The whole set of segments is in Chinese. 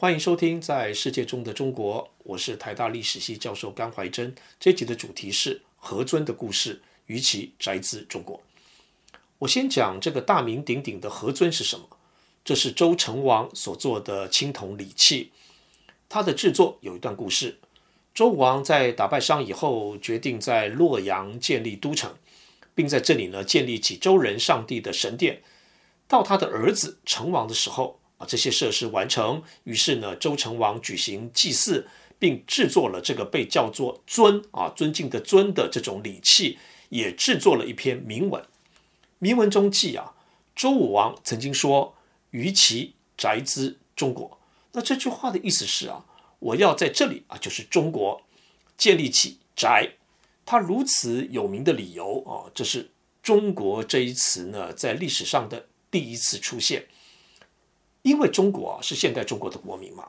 欢迎收听《在世界中的中国》，我是台大历史系教授甘怀真。这集的主题是何尊的故事，与其宅兹中国。我先讲这个大名鼎鼎的何尊是什么？这是周成王所做的青铜礼器。它的制作有一段故事。周武王在打败商以后，决定在洛阳建立都城，并在这里呢建立起周人上帝的神殿。到他的儿子成王的时候。啊，这些设施完成，于是呢，周成王举行祭祀，并制作了这个被叫做“尊”啊，尊敬的“尊”的这种礼器，也制作了一篇铭文。铭文中记啊，周武王曾经说：“于其宅兹中国。”那这句话的意思是啊，我要在这里啊，就是中国建立起宅。他如此有名的理由啊，这是“中国”这一词呢，在历史上的第一次出现。因为中国啊是现代中国的国民嘛，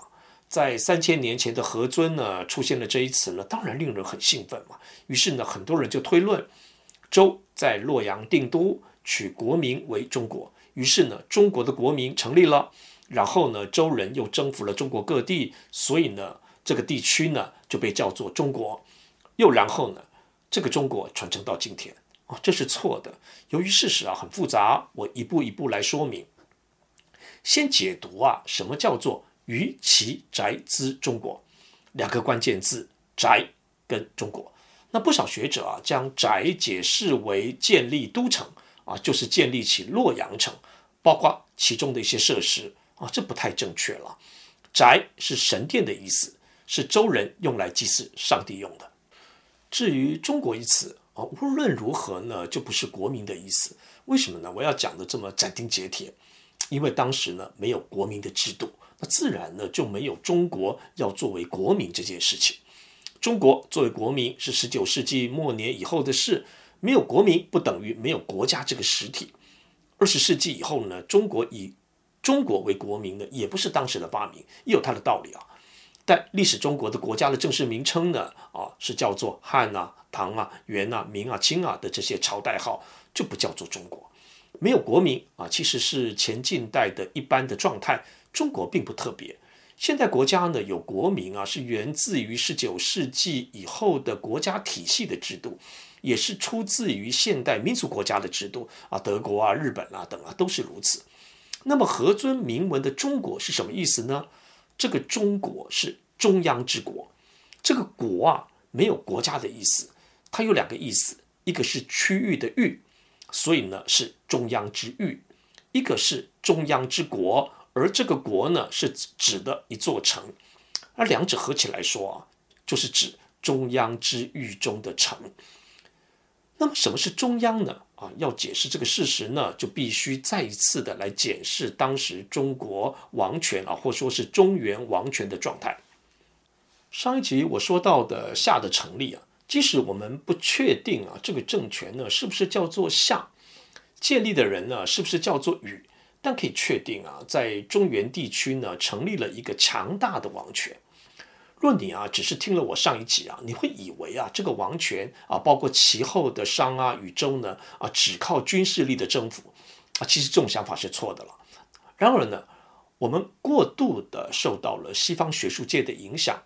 在三千年前的何尊呢出现了这一词呢，当然令人很兴奋嘛。于是呢，很多人就推论，周在洛阳定都，取国名为中国。于是呢，中国的国名成立了。然后呢，周人又征服了中国各地，所以呢，这个地区呢就被叫做中国。又然后呢，这个中国传承到今天啊，这是错的。由于事实啊很复杂，我一步一步来说明。先解读啊，什么叫做于其宅兹中国？两个关键字：宅跟中国。那不少学者啊，将宅解释为建立都城啊，就是建立起洛阳城，包括其中的一些设施啊，这不太正确了。宅是神殿的意思，是周人用来祭祀上帝用的。至于中国一词啊，无论如何呢，就不是国民的意思。为什么呢？我要讲的这么斩钉截铁。因为当时呢没有国民的制度，那自然呢就没有中国要作为国民这件事情。中国作为国民是十九世纪末年以后的事，没有国民不等于没有国家这个实体。二十世纪以后呢，中国以中国为国民呢也不是当时的发明，也有它的道理啊。但历史中国的国家的正式名称呢啊是叫做汉啊、唐啊、元啊、明啊、清啊的这些朝代号，就不叫做中国。没有国名啊，其实是前近代的一般的状态。中国并不特别。现代国家呢有国名啊，是源自于十九世纪以后的国家体系的制度，也是出自于现代民族国家的制度啊，德国啊、日本啊等啊都是如此。那么何尊铭文的“中国”是什么意思呢？这个“中国”是中央之国，这个“国”啊没有国家的意思，它有两个意思，一个是区域的“域”。所以呢，是中央之域，一个是中央之国，而这个国呢，是指的一座城，而两者合起来说啊，就是指中央之域中的城。那么，什么是中央呢？啊，要解释这个事实呢，就必须再一次的来检视当时中国王权啊，或说是中原王权的状态。上一集我说到的夏的成立啊。即使我们不确定啊，这个政权呢是不是叫做夏，建立的人呢是不是叫做禹，但可以确定啊，在中原地区呢成立了一个强大的王权。若你啊只是听了我上一集啊，你会以为啊这个王权啊，包括其后的商啊与周呢啊，只靠军事力的征服啊，其实这种想法是错的了。然而呢，我们过度的受到了西方学术界的影响。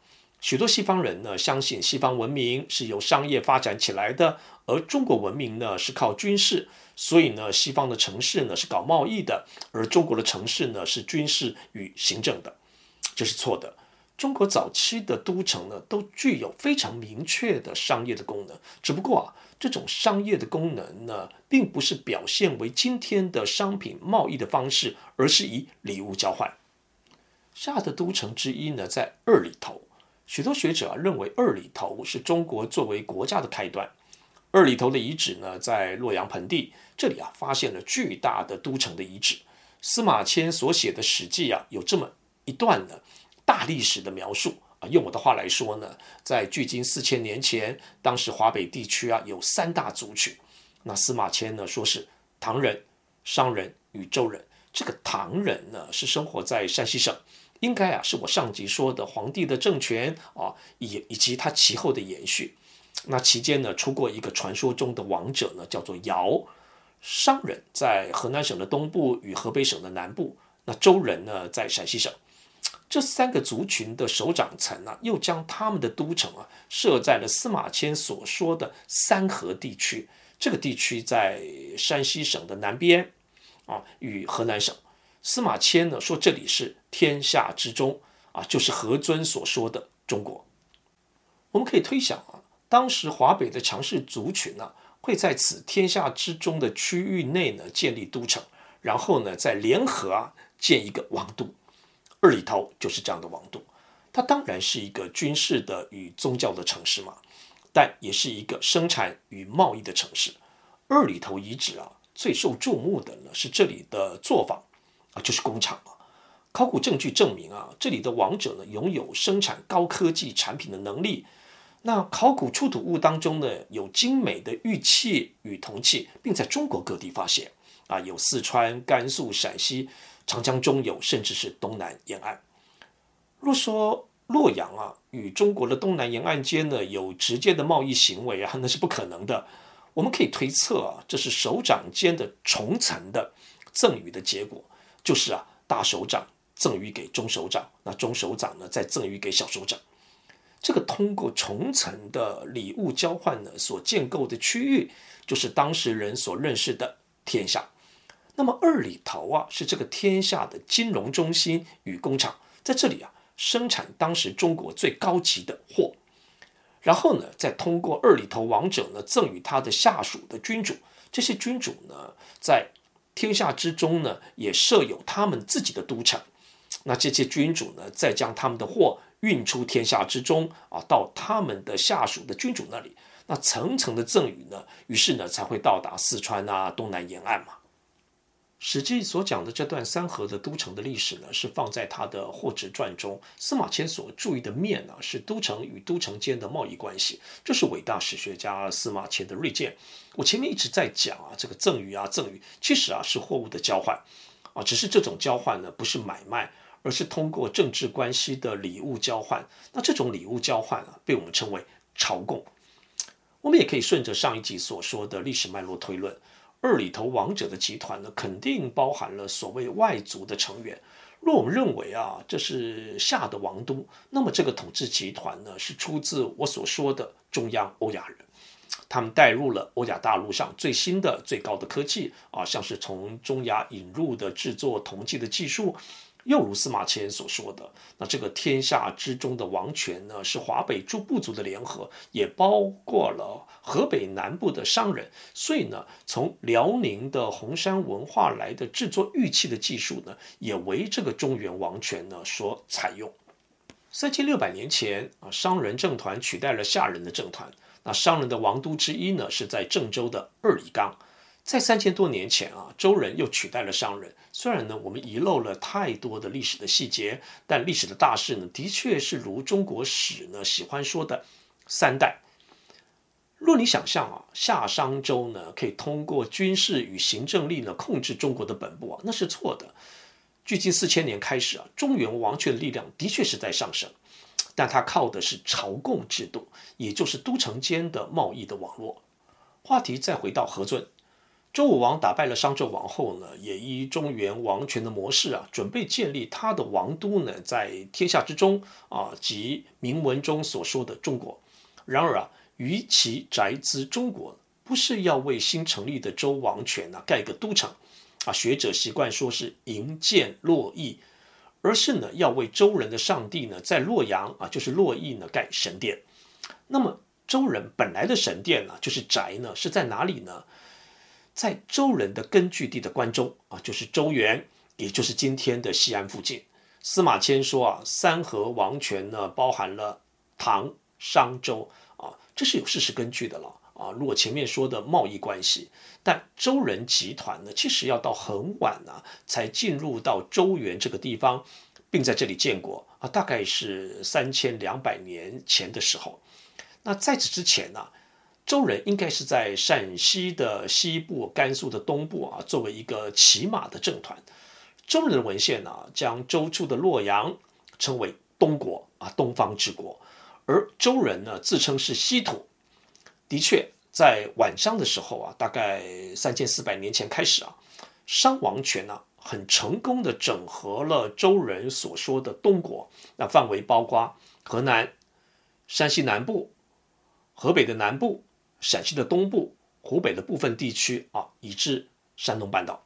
许多西方人呢，相信西方文明是由商业发展起来的，而中国文明呢是靠军事，所以呢，西方的城市呢是搞贸易的，而中国的城市呢是军事与行政的，这是错的。中国早期的都城呢都具有非常明确的商业的功能，只不过啊，这种商业的功能呢，并不是表现为今天的商品贸易的方式，而是以礼物交换。夏的都城之一呢，在二里头。许多学者啊认为二里头是中国作为国家的开端。二里头的遗址呢，在洛阳盆地，这里啊发现了巨大的都城的遗址。司马迁所写的《史记》啊，有这么一段呢大历史的描述啊。用我的话来说呢，在距今四千年前，当时华北地区啊有三大族群。那司马迁呢说是唐人、商人与周人。这个唐人呢是生活在山西省。应该啊，是我上集说的皇帝的政权啊，以以及他其后的延续。那期间呢，出过一个传说中的王者呢，叫做尧。商人在河南省的东部与河北省的南部。那周人呢，在陕西省。这三个族群的首长层啊，又将他们的都城啊设在了司马迁所说的三河地区。这个地区在山西省的南边啊，与河南省。司马迁呢说这里是天下之中啊，就是何尊所说的中国。我们可以推想啊，当时华北的强势族群呢、会在此天下之中的区域内呢建立都城，然后呢再联合啊建一个王都。二里头就是这样的王都，它当然是一个军事的与宗教的城市嘛，但也是一个生产与贸易的城市。二里头遗址啊，最受注目的呢是这里的作坊啊，就是工厂啊。考古证据证明啊，这里的王者呢拥有生产高科技产品的能力。那考古出土物当中呢，有精美的玉器与铜器，并在中国各地发现啊，有四川、甘肃、陕西。长江中游，甚至是东南沿岸。若说洛阳啊与中国的东南沿岸间呢有直接的贸易行为啊，那是不可能的。我们可以推测啊，这是手掌间的重层的赠与的结果，就是啊大首长赠与给中首长，那中首长呢再赠与给小首长。这个通过重层的礼物交换呢所建构的区域，就是当时人所认识的天下。那么二里头啊，是这个天下的金融中心与工厂，在这里啊，生产当时中国最高级的货，然后呢，再通过二里头王者呢赠与他的下属的君主，这些君主呢，在天下之中呢，也设有他们自己的都城，那这些君主呢，再将他们的货运出天下之中啊，到他们的下属的君主那里，那层层的赠与呢，于是呢，才会到达四川啊，东南沿岸嘛。《史记》所讲的这段三河的都城的历史呢，是放在他的《货殖传》中。司马迁所注意的面呢，是都城与都城间的贸易关系。这是伟大史学家司马迁的锐见。我前面一直在讲啊，这个赠与啊，赠与其实啊是货物的交换啊，只是这种交换呢不是买卖，而是通过政治关系的礼物交换。那这种礼物交换啊，被我们称为朝贡。我们也可以顺着上一集所说的历史脉络推论。二里头王者的集团呢，肯定包含了所谓外族的成员。若我们认为啊，这是夏的王都，那么这个统治集团呢，是出自我所说的中央欧亚人。他们带入了欧亚大陆上最新的、最高的科技啊，像是从中亚引入的制作铜器的技术。又如司马迁所说的，那这个天下之中的王权呢，是华北诸部族的联合，也包括了河北南部的商人。所以呢，从辽宁的红山文化来的制作玉器的技术呢，也为这个中原王权呢所采用。三千六百年前啊，商人政团取代了夏人的政团。那商人的王都之一呢，是在郑州的二里岗。在三千多年前啊，周人又取代了商人。虽然呢，我们遗漏了太多的历史的细节，但历史的大势呢，的确是如中国史呢喜欢说的三代。若你想象啊，夏商周呢可以通过军事与行政力呢控制中国的本部啊，那是错的。距今四千年开始啊，中原王权的力量的确是在上升，但它靠的是朝贡制度，也就是都城间的贸易的网络。话题再回到何尊。周武王打败了商纣王后呢，也依中原王权的模式啊，准备建立他的王都呢，在天下之中啊，即铭文中所说的中国。然而啊，于其宅兹中国，不是要为新成立的周王权啊盖个都城啊，学者习惯说是营建洛邑，而是呢要为周人的上帝呢在洛阳啊，就是洛邑呢盖神殿。那么周人本来的神殿呢，就是宅呢，是在哪里呢？在周人的根据地的关中啊，就是周原，也就是今天的西安附近。司马迁说啊，三河王权呢，包含了唐、商、周啊，这是有事实根据的了啊。如果前面说的贸易关系，但周人集团呢，其实要到很晚呢，才进入到周原这个地方，并在这里建国啊，大概是三千两百年前的时候。那在此之前呢？周人应该是在陕西的西部、甘肃的东部啊，作为一个骑马的政团。周人的文献呢、将周处的洛阳称为东国啊，东方之国。而周人呢，自称是西土。的确，在晚商的时候啊，大概三千四百年前开始啊，商王权呢、很成功的整合了周人所说的东国，那范围包括河南、山西南部、河北的南部、陕西的东部、湖北的部分地区啊，以至山东半岛。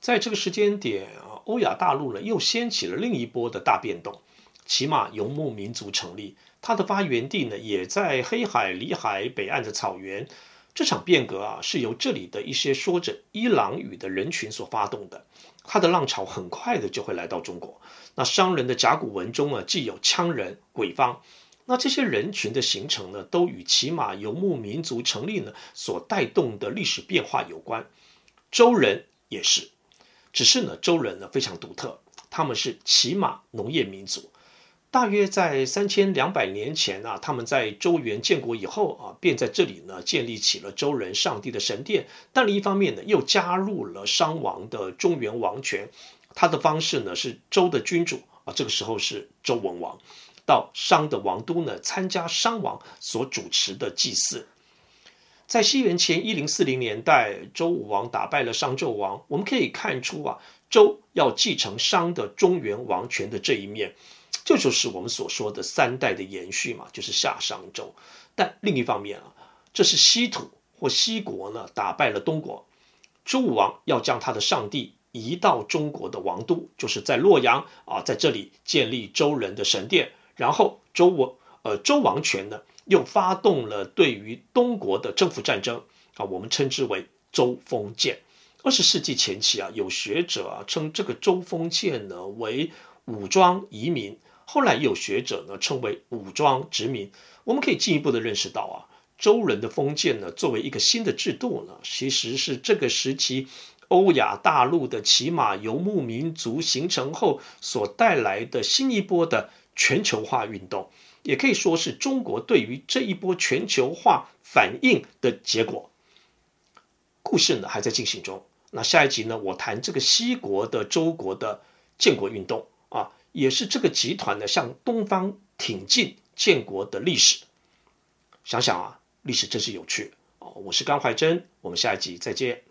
在这个时间点啊，欧亚大陆呢又掀起了另一波的大变动，骑马游牧民族成立，它的发源地呢也在黑海、里海北岸的草原。这场变革啊，是由这里的一些说着伊朗语的人群所发动的。它的浪潮很快的就会来到中国。那商人的甲骨文中啊，既有羌人、鬼方，那这些人群的形成呢，都与骑马游牧民族成立呢所带动的历史变化有关。周人也是，只是呢，周人呢非常独特，他们是骑马农业民族。大约在三千两百年前啊，他们在周原建国以后啊，便在这里呢建立起了周人上帝的神殿。但另一方面呢，又加入了商王的中原王权。他的方式呢是周的君主啊，这个时候是周文王，到商的王都呢参加商王所主持的祭祀。在西元前一零四零年代，周武王打败了商纣王，我们可以看出啊，周要继承商的中原王权的这一面。这就是我们所说的三代的延续嘛，就是夏商周。但另一方面啊，这是西土或西国呢打败了东国，周武王要将他的上帝移到中国的王都，就是在洛阳啊，在这里建立周人的神殿。然后周王呃周王权呢又发动了对于东国的征服战争啊，我们称之为周封建。二十世纪前期啊，有学者啊称这个周封建呢为武装移民。后来有学者呢称为武装殖民，我们可以进一步的认识到啊，周人的封建呢作为一个新的制度呢，其实是这个时期欧亚大陆的骑马游牧民族形成后所带来的新一波的全球化运动，也可以说是中国对于这一波全球化反应的结果。故事呢还在进行中，那下一集呢我谈这个西国的周国的建国运动啊。也是这个集团呢向东方挺进建国的历史。想想啊，历史真是有趣哦。我是甘怀真，我们下一集再见。